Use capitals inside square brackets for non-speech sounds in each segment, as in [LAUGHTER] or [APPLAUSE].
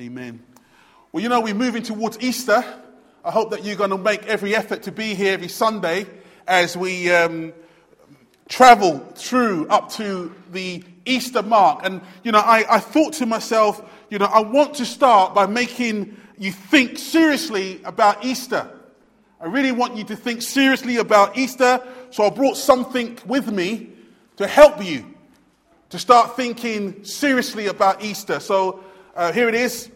Amen. Well, you know, we're moving towards Easter. I hope that you're going to make every effort to be here every Sunday as we um, travel through up to the Easter mark. And, you know, I, I thought to myself, you know, I want to start by making you think seriously about Easter. I really want you to think seriously about Easter, so I brought something with me to help you to start thinking seriously about Easter. So uh, here it is.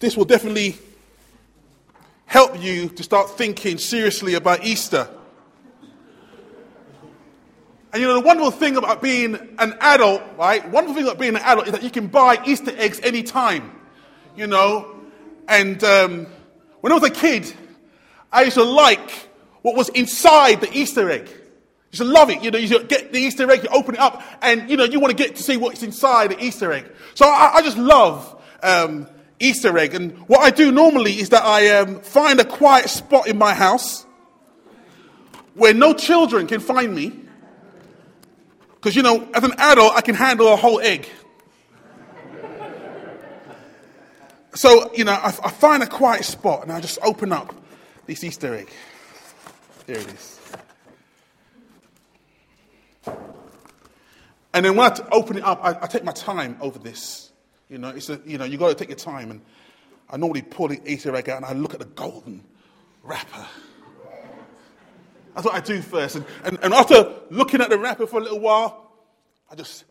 This will definitely help you to start thinking seriously about Easter. And you know, the wonderful thing about being an adult, right? Wonderful thing about being an adult is that you can buy Easter eggs anytime, you know. And um, when I was a kid, I used to like what was inside the Easter egg. You should love it. You know, you get the Easter egg, you open it up, and you know, you want to get to see what's inside the Easter egg. So I, I just love um, Easter egg. And what I do normally is that I um, find a quiet spot in my house where no children can find me. Because, you know, as an adult, I can handle a whole egg. So, you know, I, I find a quiet spot and I just open up this Easter egg. There it is. And then when I open it up, I, I take my time over this. You know, it's a, you know, you got to take your time. And I normally pull the Easter egg out and I look at the golden wrapper. That's what I do first. And, and, and after looking at the wrapper for a little while, I just,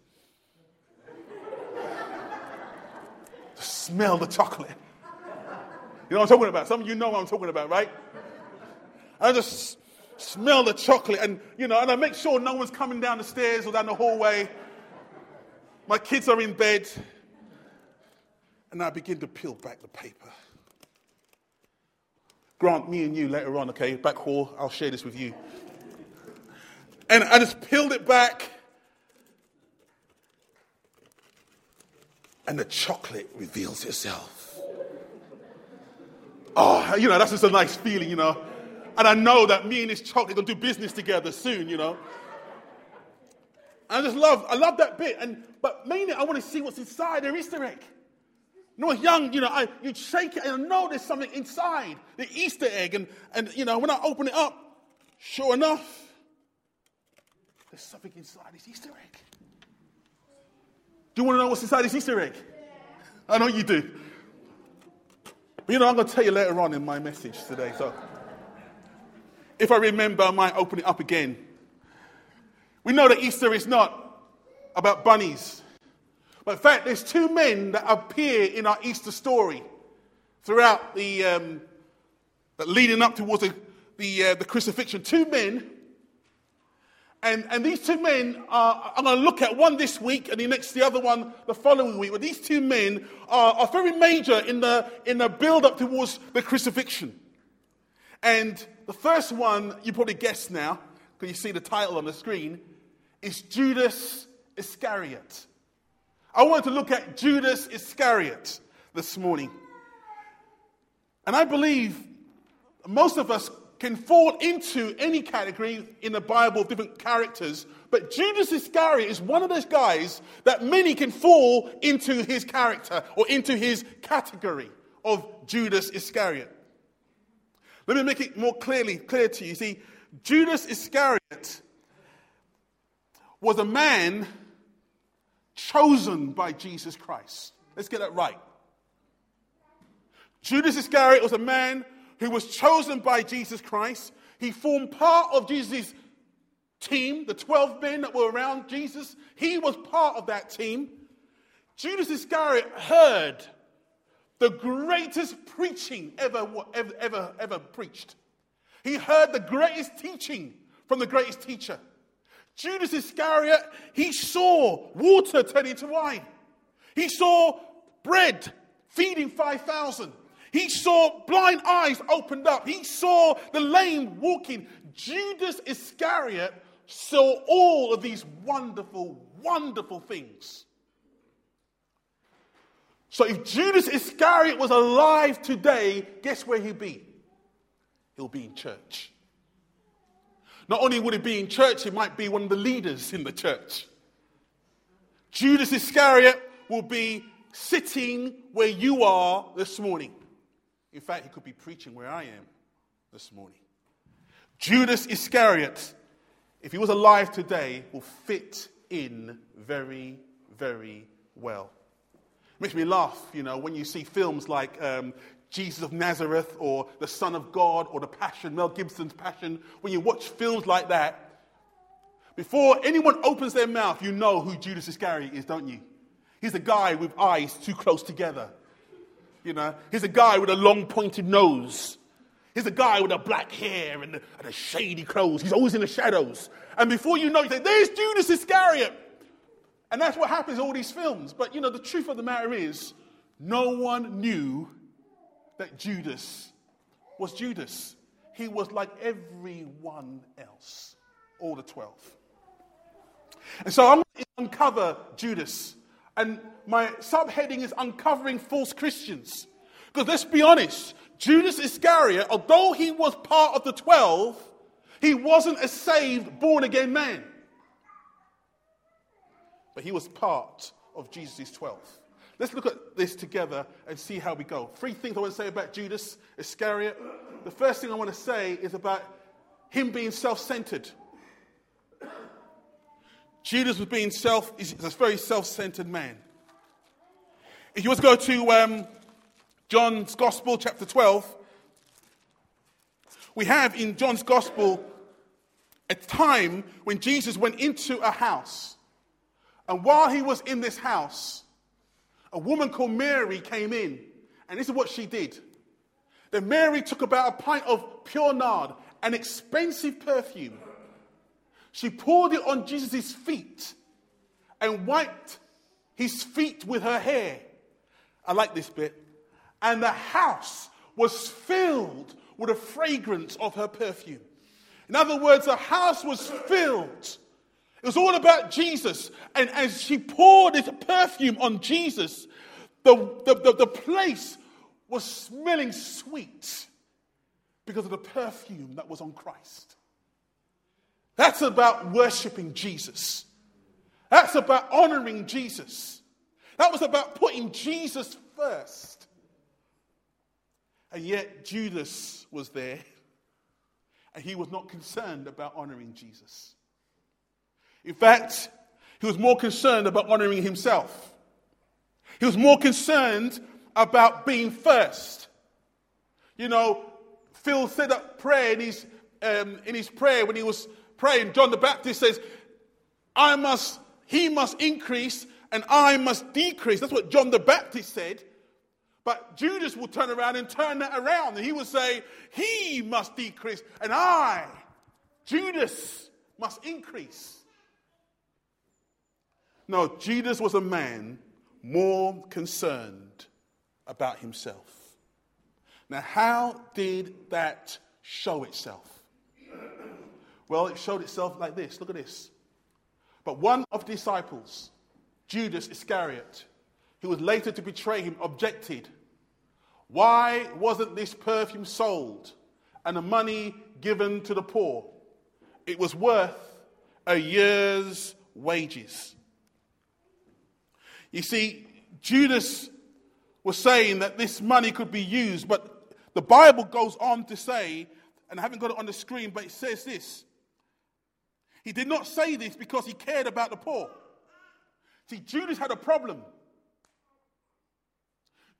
just smell the chocolate. You know what I'm talking about? Some of you know what I'm talking about, right? I just smell the chocolate and, you know, and I make sure no one's coming down the stairs or down the hallway. My kids are in bed. And I begin to peel back the paper. Grant, me and you later on, okay, back hall, I'll share this with you. And I just peeled it back. And the chocolate reveals itself. Oh, you know, that's just a nice feeling, you know. And I know that me and this chocolate to do business together soon, you know. I just love, I love that bit. And but mainly I want to see what's inside their Easter egg. You know, young, you know, I, you'd shake it and I know there's something inside, the Easter egg. And, and, you know, when I open it up, sure enough, there's something inside this Easter egg. Do you want to know what's inside this Easter egg? I know you do. But, you know, I'm going to tell you later on in my message today. So, if I remember, I might open it up again. We know that Easter is not about bunnies. But in fact, there's two men that appear in our Easter story throughout the um, leading up towards the, the, uh, the crucifixion. Two men. And, and these two men are, I'm going to look at one this week and the next, the other one the following week. But these two men are, are very major in the, in the build up towards the crucifixion. And the first one, you probably guessed now, because you see the title on the screen, is Judas Iscariot. I want to look at Judas Iscariot this morning. And I believe most of us can fall into any category in the Bible of different characters, but Judas Iscariot is one of those guys that many can fall into his character or into his category of Judas Iscariot. Let me make it more clearly clear to you. See, Judas Iscariot was a man chosen by Jesus Christ. Let's get that right. Judas Iscariot was a man who was chosen by Jesus Christ. He formed part of Jesus' team, the 12 men that were around Jesus. He was part of that team. Judas Iscariot heard the greatest preaching ever, ever, ever, ever preached. He heard the greatest teaching from the greatest teacher. Judas Iscariot, he saw water turn into wine. He saw bread feeding 5,000. He saw blind eyes opened up. He saw the lame walking. Judas Iscariot saw all of these wonderful, wonderful things. So if Judas Iscariot was alive today, guess where he'd be? He'll be in church. Not only would he be in church, he might be one of the leaders in the church. Judas Iscariot will be sitting where you are this morning. In fact, he could be preaching where I am this morning. Judas Iscariot, if he was alive today, will fit in very, very well. Makes me laugh, you know, when you see films like um, Jesus of Nazareth or The Son of God or The Passion, Mel Gibson's Passion. When you watch films like that, before anyone opens their mouth, you know who Judas Iscariot is, don't you? He's a guy with eyes too close together. You know, he's a guy with a long pointed nose. He's a guy with a black hair and, and a shady clothes. He's always in the shadows. And before you know, you say, there's Judas Iscariot. And that's what happens in all these films. But you know, the truth of the matter is, no one knew that Judas was Judas. He was like everyone else, all the 12. And so I'm going to uncover Judas. And my subheading is Uncovering False Christians. Because let's be honest, Judas Iscariot, although he was part of the 12, he wasn't a saved, born again man. But he was part of Jesus' 12. Let's look at this together and see how we go. Three things I want to say about Judas Iscariot. The first thing I want to say is about him being self centered. Judas was being self, is a very self centered man. If you want to go to um, John's Gospel, chapter 12, we have in John's Gospel a time when Jesus went into a house. And while he was in this house, a woman called Mary came in. And this is what she did. Then Mary took about a pint of pure nard, an expensive perfume. She poured it on Jesus' feet and wiped his feet with her hair. I like this bit. And the house was filled with the fragrance of her perfume. In other words, the house was filled. It was all about Jesus. And as she poured this perfume on Jesus, the, the, the, the place was smelling sweet because of the perfume that was on Christ. That's about worshiping Jesus. That's about honoring Jesus. That was about putting Jesus first. And yet, Judas was there, and he was not concerned about honoring Jesus. In fact, he was more concerned about honoring himself. He was more concerned about being first. You know, Phil said that prayer in his, um, in his prayer when he was praying. John the Baptist says, I must, he must increase and I must decrease. That's what John the Baptist said. But Judas will turn around and turn that around. And he will say, He must decrease, and I, Judas, must increase. No, Judas was a man more concerned about himself. Now, how did that show itself? Well, it showed itself like this. Look at this. But one of the disciples, Judas Iscariot, who was later to betray him, objected. Why wasn't this perfume sold and the money given to the poor? It was worth a year's wages. You see, Judas was saying that this money could be used, but the Bible goes on to say, and I haven't got it on the screen, but it says this. He did not say this because he cared about the poor. See, Judas had a problem.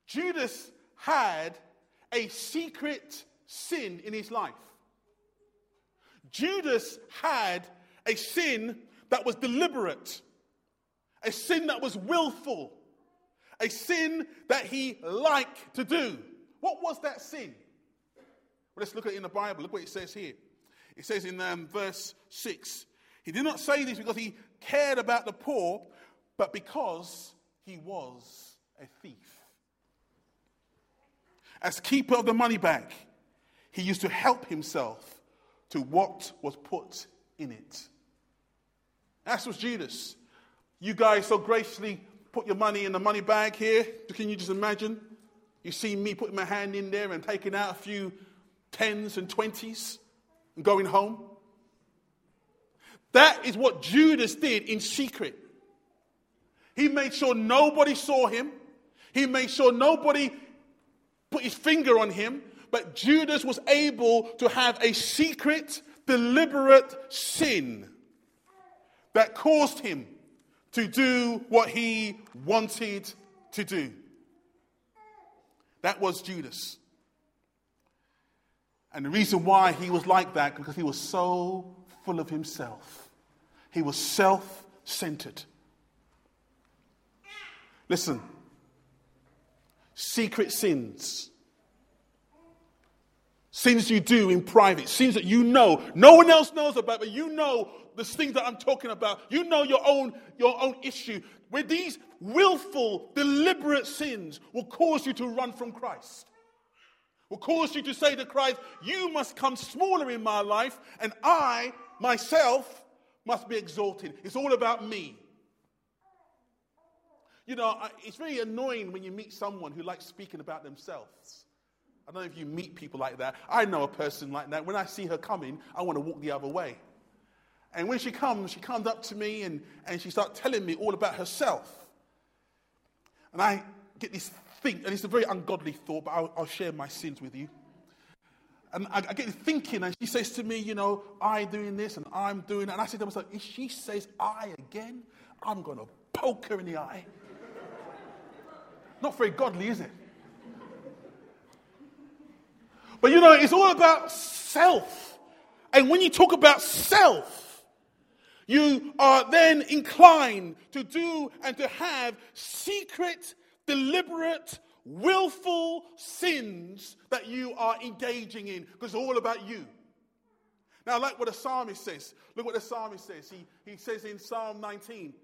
Judas had a secret sin in his life. Judas had a sin that was deliberate, a sin that was willful, a sin that he liked to do. What was that sin? Well, let's look at it in the Bible. Look what it says here. It says in um, verse 6 He did not say this because he cared about the poor, but because he was a thief. As keeper of the money bag, he used to help himself to what was put in it. That's was Judas. You guys so graciously put your money in the money bag here. Can you just imagine? You see me putting my hand in there and taking out a few tens and twenties and going home. That is what Judas did in secret. He made sure nobody saw him. He made sure nobody put his finger on him, but Judas was able to have a secret, deliberate sin that caused him to do what he wanted to do. That was Judas. And the reason why he was like that, because he was so full of himself. He was self centered. Listen, secret sins, sins you do in private, sins that you know, no one else knows about, but you know the things that I'm talking about. You know your own, your own issue. Where these willful, deliberate sins will cause you to run from Christ will cause you to say to Christ, You must come smaller in my life, and I, myself, must be exalted. It's all about me. You know, it's very annoying when you meet someone who likes speaking about themselves. I don't know if you meet people like that. I know a person like that. When I see her coming, I want to walk the other way. And when she comes, she comes up to me and, and she starts telling me all about herself. And I get this think, and it's a very ungodly thought, but I'll, I'll share my sins with you. And I, I, get thinking, and she says to me, you know, I'm doing this and I'm doing that. And I say to myself, if she says I again, I'm going to poke her in the eye. Not very godly, is it? But you know, it's all about self. And when you talk about self, you are then inclined to do and to have secret deliberate, willful sins that you are engaging in because it's all about you. Now, like what the psalmist says, look what the psalmist says. He, he says in Psalm 19,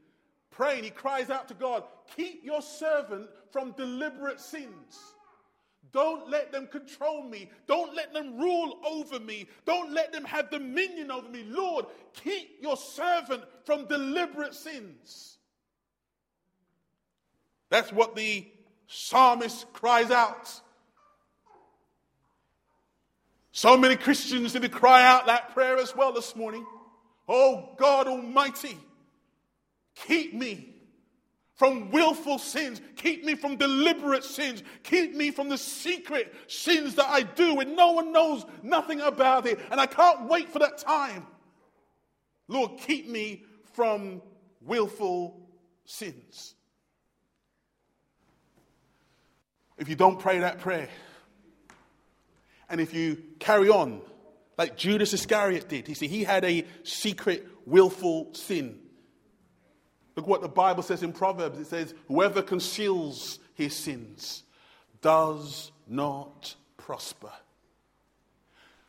praying, he cries out to God, Keep your servant from deliberate sins. Don't let them control me. Don't let them rule over me. Don't let them have dominion over me. Lord, keep your servant from deliberate sins. That's what the psalmist cries out. So many Christians need to cry out that prayer as well this morning. Oh God Almighty, keep me from willful sins. Keep me from deliberate sins. Keep me from the secret sins that I do and no one knows nothing about it. And I can't wait for that time. Lord, keep me from willful sins. if you don't pray that prayer, and if you carry on like Judas Iscariot did, you see, he had a secret, willful sin. Look what the Bible says in Proverbs it says, Whoever conceals his sins does not prosper.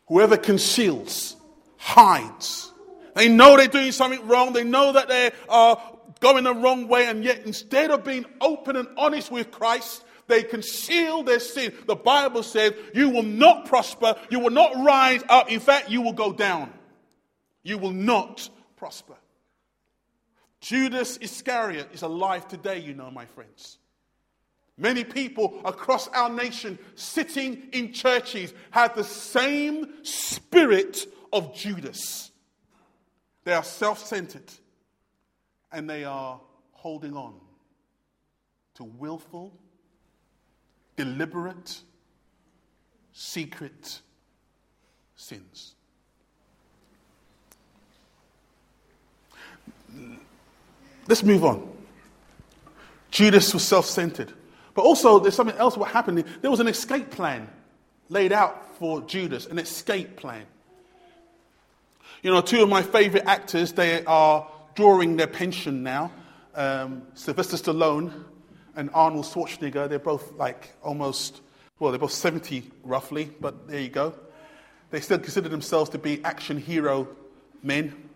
Whoever conceals, hides. They know they're doing something wrong. They know that they are going the wrong way, and yet instead of being open and honest with Christ, they conceal their sin. The Bible says you will not prosper, you will not rise up. In fact, you will go down. You will not prosper. Judas Iscariot is alive today, you know, my friends. Many people across our nation sitting in churches have the same spirit of Judas. They are self centered and they are holding on to willful deliberate, secret sins. Let's move on. Judas was self centered. But also, there's something else what happened. There was an escape plan laid out for Judas, an escape plan. You know, two of my favorite actors, they are drawing their pension now. Um, Sylvester Stallone and Arnold Schwarzenegger, they're both like almost, well, they're both 70 roughly, but there you go. They still consider themselves to be action hero men.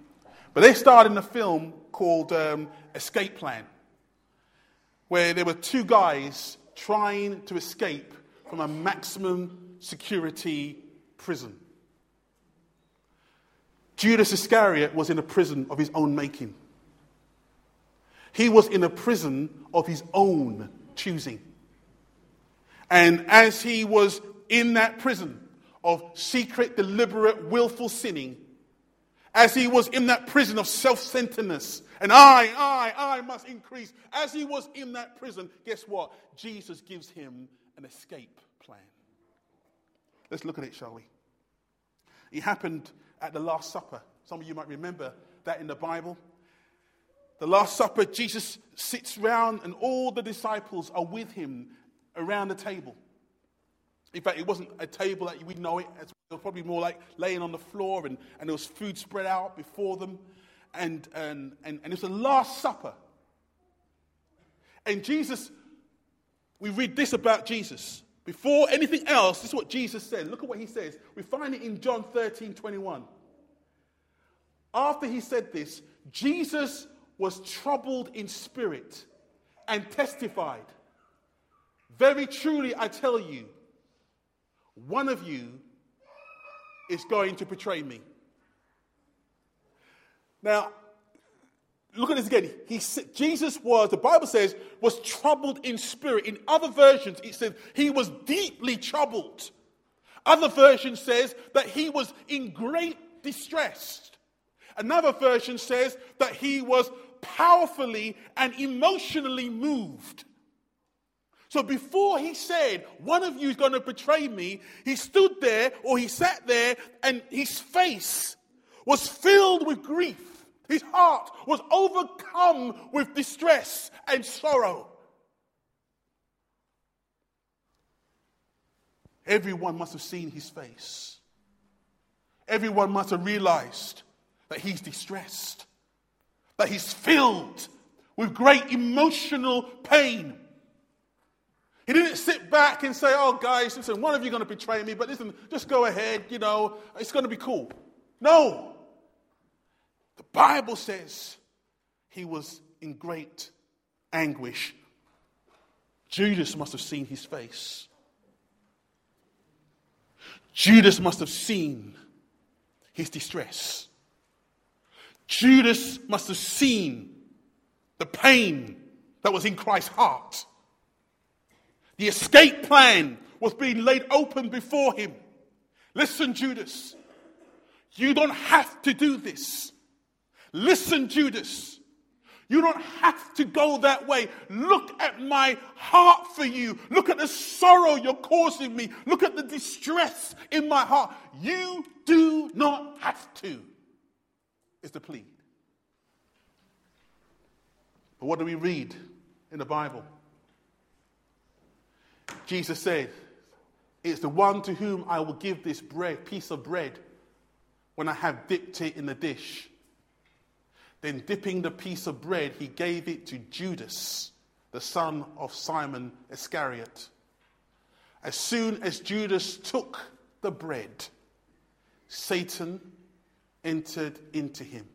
But they starred in a film called um, Escape Plan, where there were two guys trying to escape from a maximum security prison. Judas Iscariot was in a prison of his own making. He was in a prison of his own choosing. And as he was in that prison of secret, deliberate, willful sinning, as he was in that prison of self centeredness And I, I, I must increase. As he was in that prison, guess what? Jesus gives him an escape plan. Let's look at it, shall we? It happened at the Last Supper. Some of you might remember that in the Bible. The Last Supper, Jesus sits round and all the disciples are with him around the table. In fact, it wasn't a table that we know it. It was probably more like laying on the floor and, and there was food spread out before them. And, and, and, and it was the Last Supper. And Jesus, we read this about Jesus. Before anything else, this is what Jesus said. Look at what he says. We find it in John 13 21. After he said this, Jesus was troubled in spirit and testified Very truly, I tell you, one of you is going to betray me. Now, look at this again. He, Jesus was, the Bible says, was troubled in spirit. In other versions, it says he was deeply troubled. Other version says that he was in great distress. Another version says that he was powerfully and emotionally moved. So before he said, One of you is going to betray me, he stood there or he sat there and his face was filled with grief. His heart was overcome with distress and sorrow. Everyone must have seen his face. Everyone must have realized that he's distressed, that he's filled with great emotional pain. He didn't sit back and say, Oh, guys, listen, one of you going to betray me, but listen, just go ahead, you know, it's going to be cool. No. The Bible says he was in great anguish. Judas must have seen his face. Judas must have seen his distress. Judas must have seen the pain that was in Christ's heart. The escape plan was being laid open before him. Listen, Judas, you don't have to do this. Listen, Judas, you don't have to go that way. Look at my heart for you. Look at the sorrow you're causing me. Look at the distress in my heart. You do not have to, is the plea. But what do we read in the Bible? Jesus said, It's the one to whom I will give this bread, piece of bread when I have dipped it in the dish. Then, dipping the piece of bread, he gave it to Judas, the son of Simon Iscariot. As soon as Judas took the bread, Satan entered into him.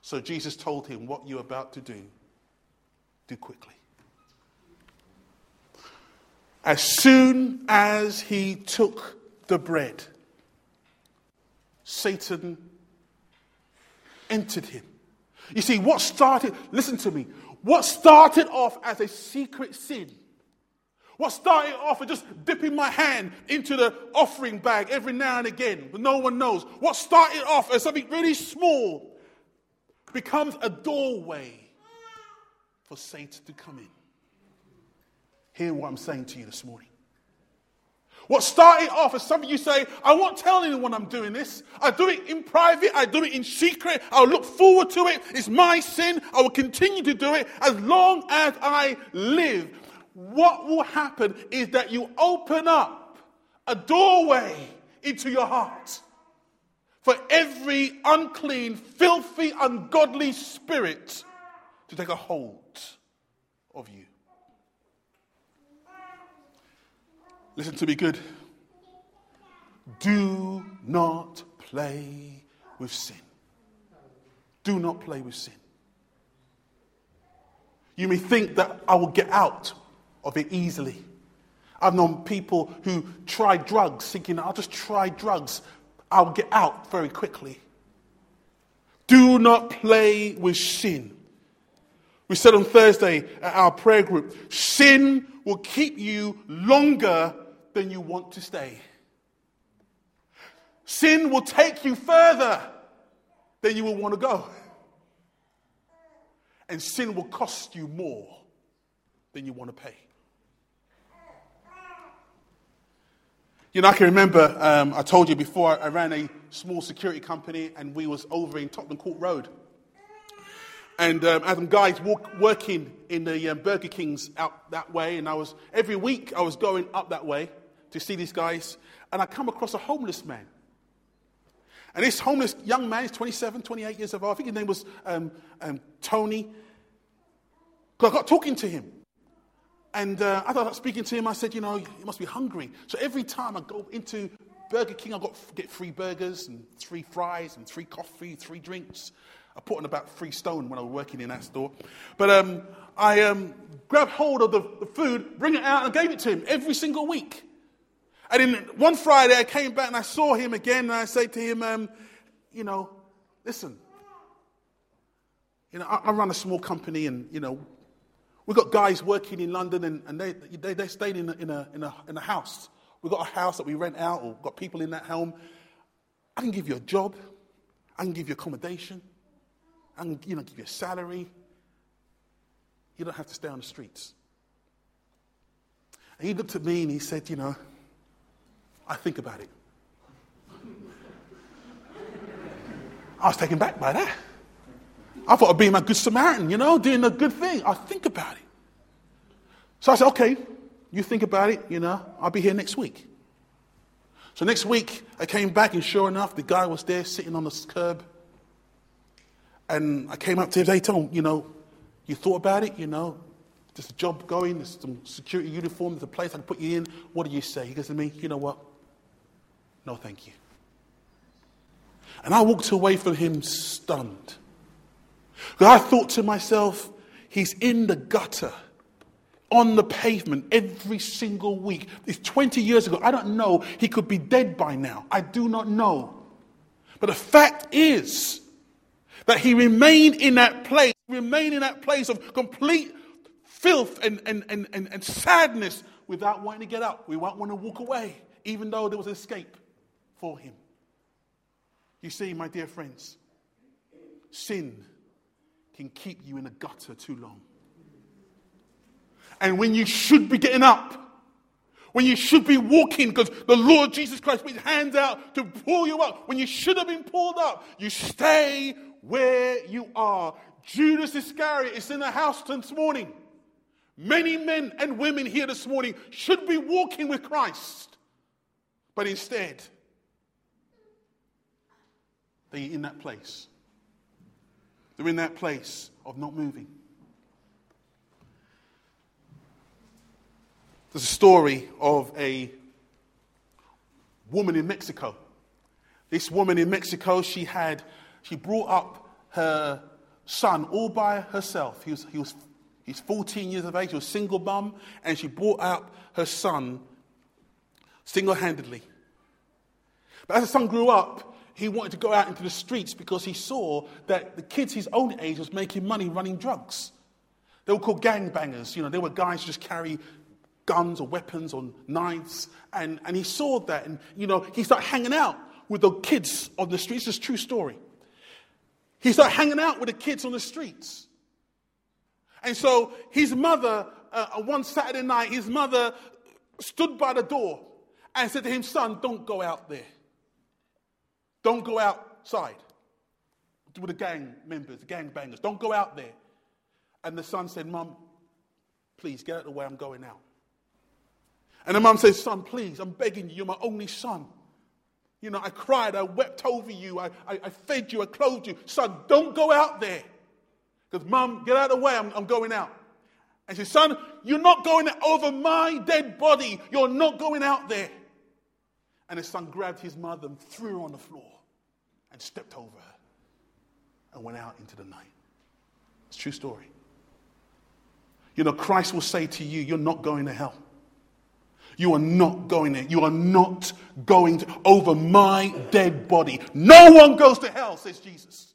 So Jesus told him, What you're about to do, do quickly. As soon as he took the bread, Satan entered him. You see, what started, listen to me, what started off as a secret sin, what started off as just dipping my hand into the offering bag every now and again, but no one knows, what started off as something really small becomes a doorway for Satan to come in. Hear what I'm saying to you this morning. What started off as something you say, I won't tell anyone I'm doing this. I do it in private. I do it in secret. I'll look forward to it. It's my sin. I will continue to do it as long as I live. What will happen is that you open up a doorway into your heart for every unclean, filthy, ungodly spirit to take a hold of you. Listen to me good. Do not play with sin. Do not play with sin. You may think that I will get out of it easily. I've known people who try drugs thinking, I'll just try drugs. I'll get out very quickly. Do not play with sin. We said on Thursday at our prayer group, sin will keep you longer than you want to stay. Sin will take you further than you will want to go. And sin will cost you more than you want to pay. You know, I can remember, um, I told you before, I ran a small security company and we was over in Tottenham Court Road. And um, I had guys walk, working in the um, Burger Kings out that way. And I was, every week, I was going up that way to see these guys. And I come across a homeless man. And this homeless young man is 27, 28 years of age. I think his name was um, um, Tony. I got talking to him. And uh, I was speaking to him, I said, you know, you must be hungry. So every time I go into Burger King, I got get three burgers and three fries and three coffee, three drinks. I put on about three stone when I was working in that store. But um, I um, grabbed hold of the, the, food, bring it out, and gave it to him every single week. And then one Friday, I came back and I saw him again, and I said to him, um, you know, listen, you know, I, I run a small company, and you know, We've got guys working in London and, and they, they, they stayed in a, in, a, in, a, in a house. We've got a house that we rent out or got people in that home. I can give you a job. I can give you accommodation. I can you know, give you a salary. You don't have to stay on the streets. And he looked at me and he said, You know, I think about it. I was taken back by that. I thought of being be my good Samaritan, you know, doing a good thing. I think about it. So I said, okay, you think about it, you know, I'll be here next week. So next week, I came back, and sure enough, the guy was there sitting on the curb. And I came up to him, they told him, you know, you thought about it, you know, there's a job going, there's some security uniform, there's a place I can put you in. What do you say? He goes to me, you know what? No, thank you. And I walked away from him stunned. I thought to myself, he's in the gutter, on the pavement every single week. It's 20 years ago. I don't know. He could be dead by now. I do not know. But the fact is that he remained in that place, remained in that place of complete filth and, and, and, and, and sadness without wanting to get up. We won't want to walk away, even though there was escape for him. You see, my dear friends, sin can keep you in a gutter too long. And when you should be getting up, when you should be walking, because the Lord Jesus Christ put his hands out to pull you up, when you should have been pulled up, you stay where you are. Judas Iscariot is in the house this morning. Many men and women here this morning should be walking with Christ, but instead, they're in that place they're in that place of not moving. There's a story of a woman in Mexico. This woman in Mexico, she had, she brought up her son all by herself. He was, he was he's 14 years of age, he was single mum, and she brought up her son single handedly. But as the son grew up, he wanted to go out into the streets because he saw that the kids his own age was making money running drugs. They were called gangbangers. You know, they were guys who just carry guns or weapons or knives. And, and he saw that. And, you know, he started hanging out with the kids on the streets. It's a true story. He started hanging out with the kids on the streets. And so his mother, uh, one Saturday night, his mother stood by the door and said to him, Son, don't go out there. Don't go outside with the gang members, the gang bangers. Don't go out there. And the son said, Mom, please get out of the way. I'm going out. And the mom says, Son, please, I'm begging you. You're my only son. You know, I cried, I wept over you, I, I, I fed you, I clothed you. Son, don't go out there. Because, Mom, get out of the way. I'm, I'm going out. And she said, Son, you're not going over my dead body. You're not going out there. And his son grabbed his mother and threw her on the floor and stepped over her and went out into the night. It's true story. You know, Christ will say to you, You're not going to hell. You are not going there. You are not going to, over my dead body. No one goes to hell, says Jesus.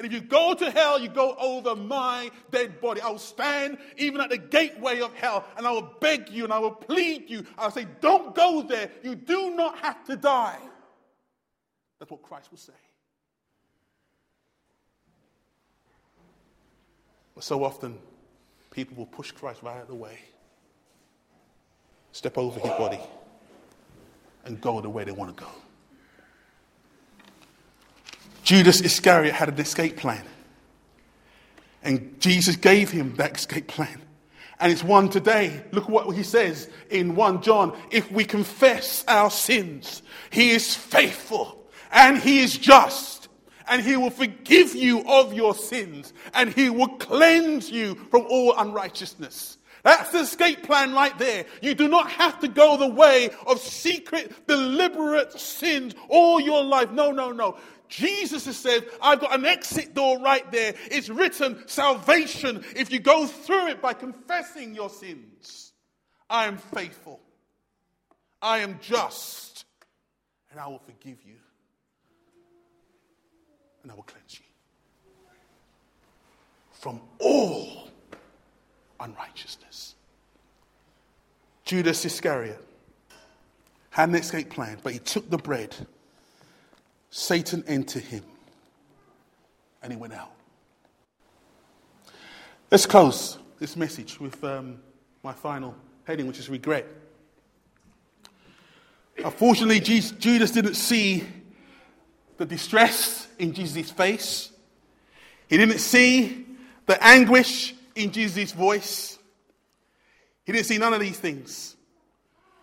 And if you go to hell, you go over my dead body. I will stand even at the gateway of hell and I will beg you and I will plead you. I'll say, Don't go there. You do not have to die. That's what Christ will say. But so often, people will push Christ right out of the way, step over his body, and go the way they want to go. Judas Iscariot had an escape plan. And Jesus gave him that escape plan. And it's one today. Look at what he says in 1 John. If we confess our sins, he is faithful and he is just and he will forgive you of your sins and he will cleanse you from all unrighteousness. That's the escape plan right there. You do not have to go the way of secret, deliberate sins all your life. No, no, no. Jesus has said, I've got an exit door right there. It's written salvation if you go through it by confessing your sins. I am faithful. I am just. And I will forgive you. And I will cleanse you from all unrighteousness. Judas Iscariot had an escape plan, but he took the bread Satan entered him and he went out. Let's close this message with um, my final heading, which is regret. Unfortunately, Judas didn't see the distress in Jesus' face. He didn't see the anguish in Jesus' voice. He didn't see none of these things.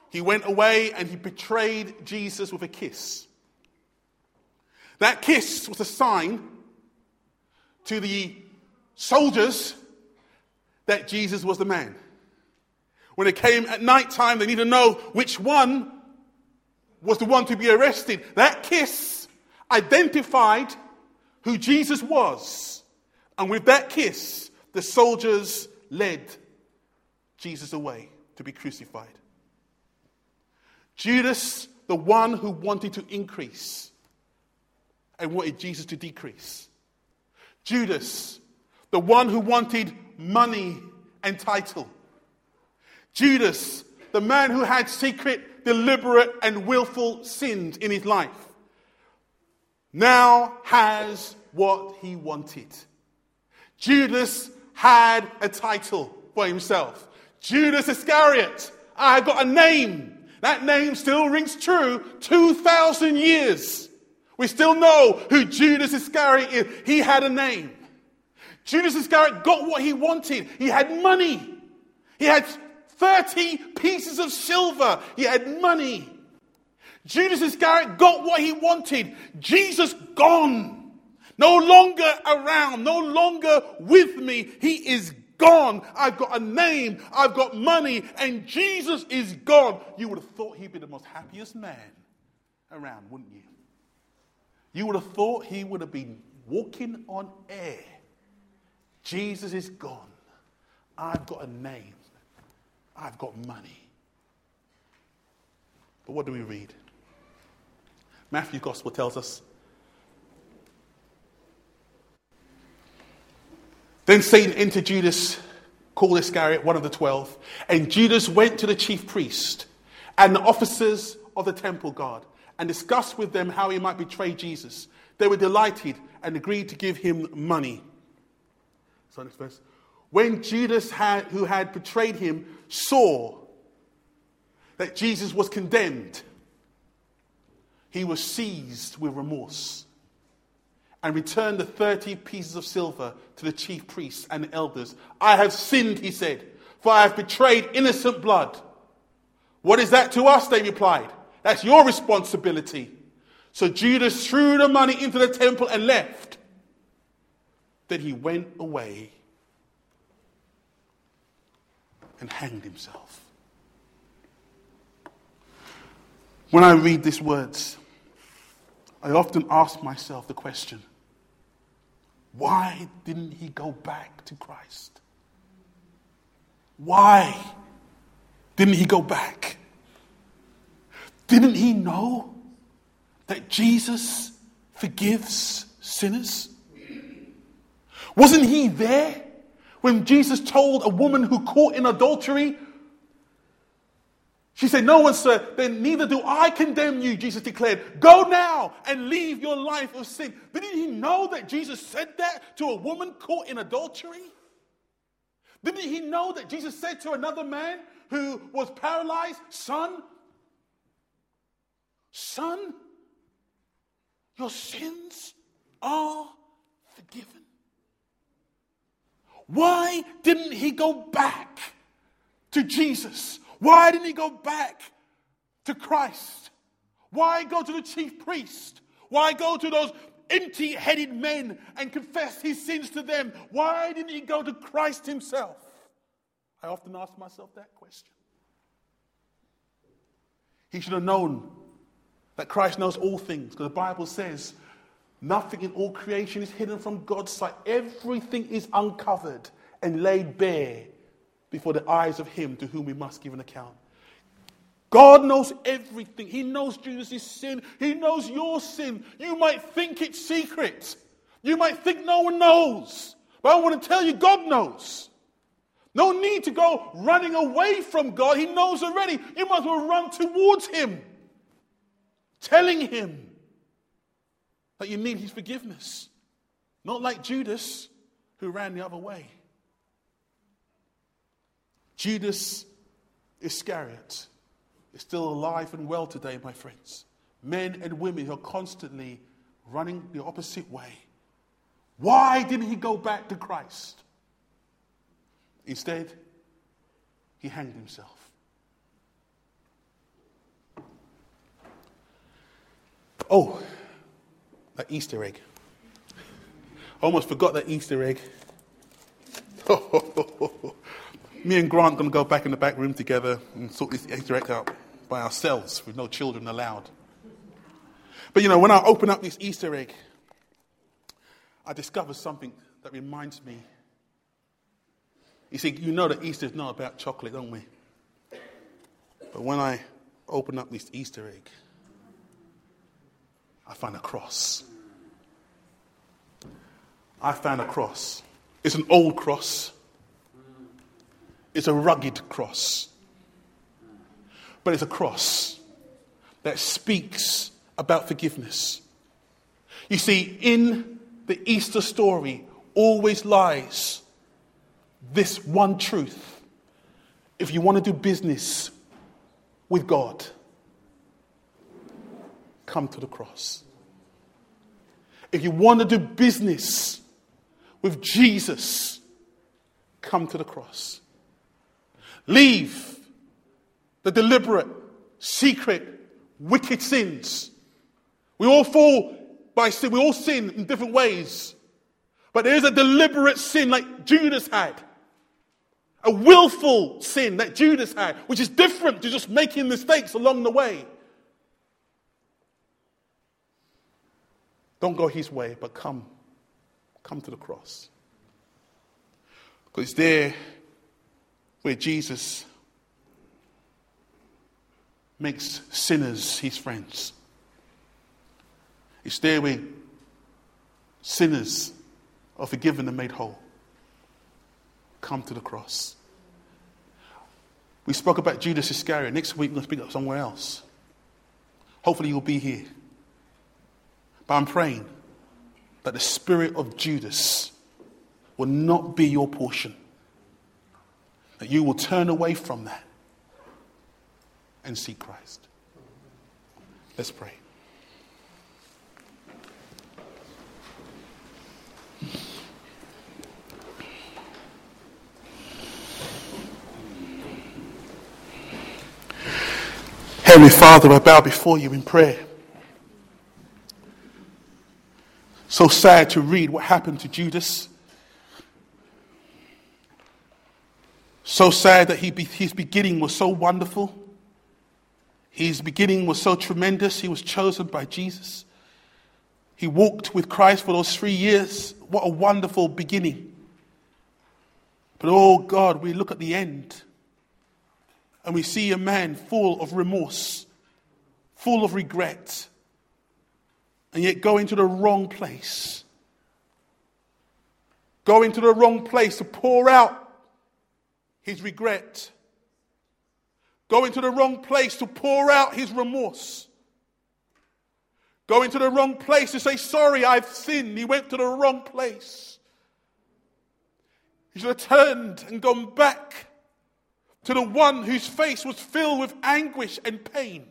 He went away and he betrayed Jesus with a kiss. That kiss was a sign to the soldiers that Jesus was the man. When it came at night time, they needed to know which one was the one to be arrested. That kiss identified who Jesus was. And with that kiss, the soldiers led Jesus away to be crucified. Judas, the one who wanted to increase, and wanted Jesus to decrease. Judas, the one who wanted money and title. Judas, the man who had secret, deliberate, and willful sins in his life, now has what he wanted. Judas had a title for himself. Judas Iscariot. I got a name. That name still rings true 2,000 years. We still know who Judas Iscariot is. He had a name. Judas Iscariot got what he wanted. He had money. He had 30 pieces of silver. He had money. Judas Iscariot got what he wanted. Jesus gone. No longer around. No longer with me. He is gone. I've got a name. I've got money. And Jesus is gone. You would have thought he'd be the most happiest man around, wouldn't you? You would have thought he would have been walking on air. Jesus is gone. I've got a name. I've got money. But what do we read? Matthew's gospel tells us. Then Satan entered Judas, called Iscariot, one of the twelve, and Judas went to the chief priest and the officers of the temple guard and discussed with them how he might betray Jesus. They were delighted and agreed to give him money. So, next verse. When Judas, had, who had betrayed him, saw that Jesus was condemned, he was seized with remorse and returned the 30 pieces of silver to the chief priests and elders. I have sinned, he said, for I have betrayed innocent blood. What is that to us? They replied. That's your responsibility. So Judas threw the money into the temple and left. Then he went away and hanged himself. When I read these words, I often ask myself the question why didn't he go back to Christ? Why didn't he go back? Didn't he know that Jesus forgives sinners? Wasn't he there when Jesus told a woman who caught in adultery? She said, No one, sir, then neither do I condemn you, Jesus declared. Go now and leave your life of sin. Didn't he know that Jesus said that to a woman caught in adultery? Didn't he know that Jesus said to another man who was paralyzed, Son, son, your sins are forgiven? Why didn't he go back to Jesus? Why didn't he go back to Christ? Why go to the chief priest? Why go to those empty headed men and confess his sins to them? Why didn't he go to Christ himself? I often ask myself that question. He should have known that Christ knows all things because the Bible says nothing in all creation is hidden from God's sight. Everything is uncovered and laid bare before the eyes of him to whom we must give an account. God knows everything. He knows Judas' sin. He knows your sin. You might think it's secret. You might think no one knows. But I want to tell you, God knows. No need to go running away from God. He knows already. You might as well run towards Him, telling Him that you need His forgiveness. Not like Judas, who ran the other way. Judas Iscariot is still alive and well today, my friends. Men and women who are constantly running the opposite way. Why didn't he go back to Christ? Instead, he hanged himself. Oh, that Easter egg. I Almost forgot that Easter egg. [LAUGHS] Me and Grant going to go back in the back room together and sort this Easter egg out by ourselves with no children allowed. But you know, when I open up this Easter egg, I discover something that reminds me. You see, you know that Easter is not about chocolate, don't we? But when I open up this Easter egg, I find a cross. I found a cross. It's an old cross. It's a rugged cross. But it's a cross that speaks about forgiveness. You see, in the Easter story always lies this one truth. If you want to do business with God, come to the cross. If you want to do business with Jesus, come to the cross. Leave the deliberate, secret, wicked sins. We all fall by sin. We all sin in different ways. But there is a deliberate sin like Judas had. A willful sin that Judas had, which is different to just making mistakes along the way. Don't go his way, but come. Come to the cross. Because it's there where Jesus makes sinners his friends. It's there where sinners are forgiven and made whole. Come to the cross. We spoke about Judas Iscariot. Next week, we're going to speak about somewhere else. Hopefully, you'll be here. But I'm praying that the spirit of Judas will not be your portion that you will turn away from that and seek Christ. Let's pray. Heavenly Father, I bow before you in prayer. So sad to read what happened to Judas. So sad that he his beginning was so wonderful. His beginning was so tremendous. He was chosen by Jesus. He walked with Christ for those three years. What a wonderful beginning. But oh God, we look at the end and we see a man full of remorse, full of regret, and yet going to the wrong place. Going to the wrong place to pour out his regret, going to the wrong place to pour out his remorse, going to the wrong place to say, Sorry, I've sinned. He went to the wrong place. He should have turned and gone back to the one whose face was filled with anguish and pain.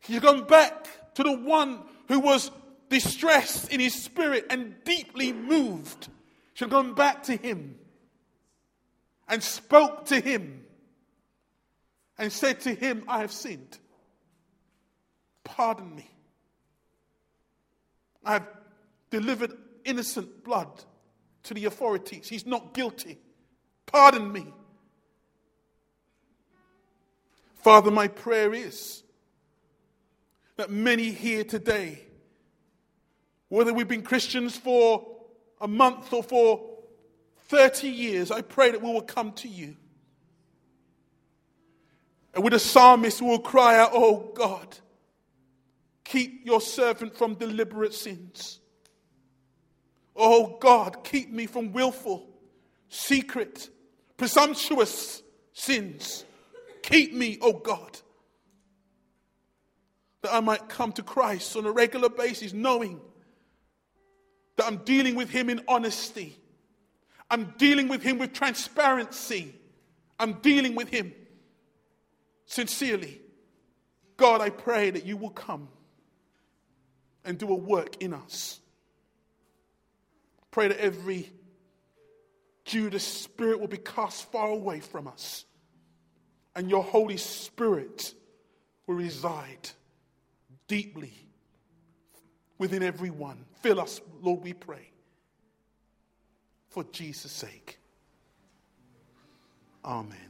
He should have gone back to the one who was distressed in his spirit and deeply moved. Should have gone back to him and spoke to him and said to him, I have sinned. Pardon me. I have delivered innocent blood to the authorities. He's not guilty. Pardon me. Father, my prayer is that many here today, whether we've been Christians for a month or for 30 years, I pray that we will come to you. And with a psalmist, we will cry out, Oh God, keep your servant from deliberate sins. Oh God, keep me from willful, secret, presumptuous sins. Keep me, oh God, that I might come to Christ on a regular basis, knowing that I'm dealing with Him in honesty. I'm dealing with Him with transparency. I'm dealing with Him sincerely. God, I pray that you will come and do a work in us. Pray that every Judas spirit will be cast far away from us and your Holy Spirit will reside deeply within everyone. Fill us, Lord, we pray. For Jesus' sake. Amen.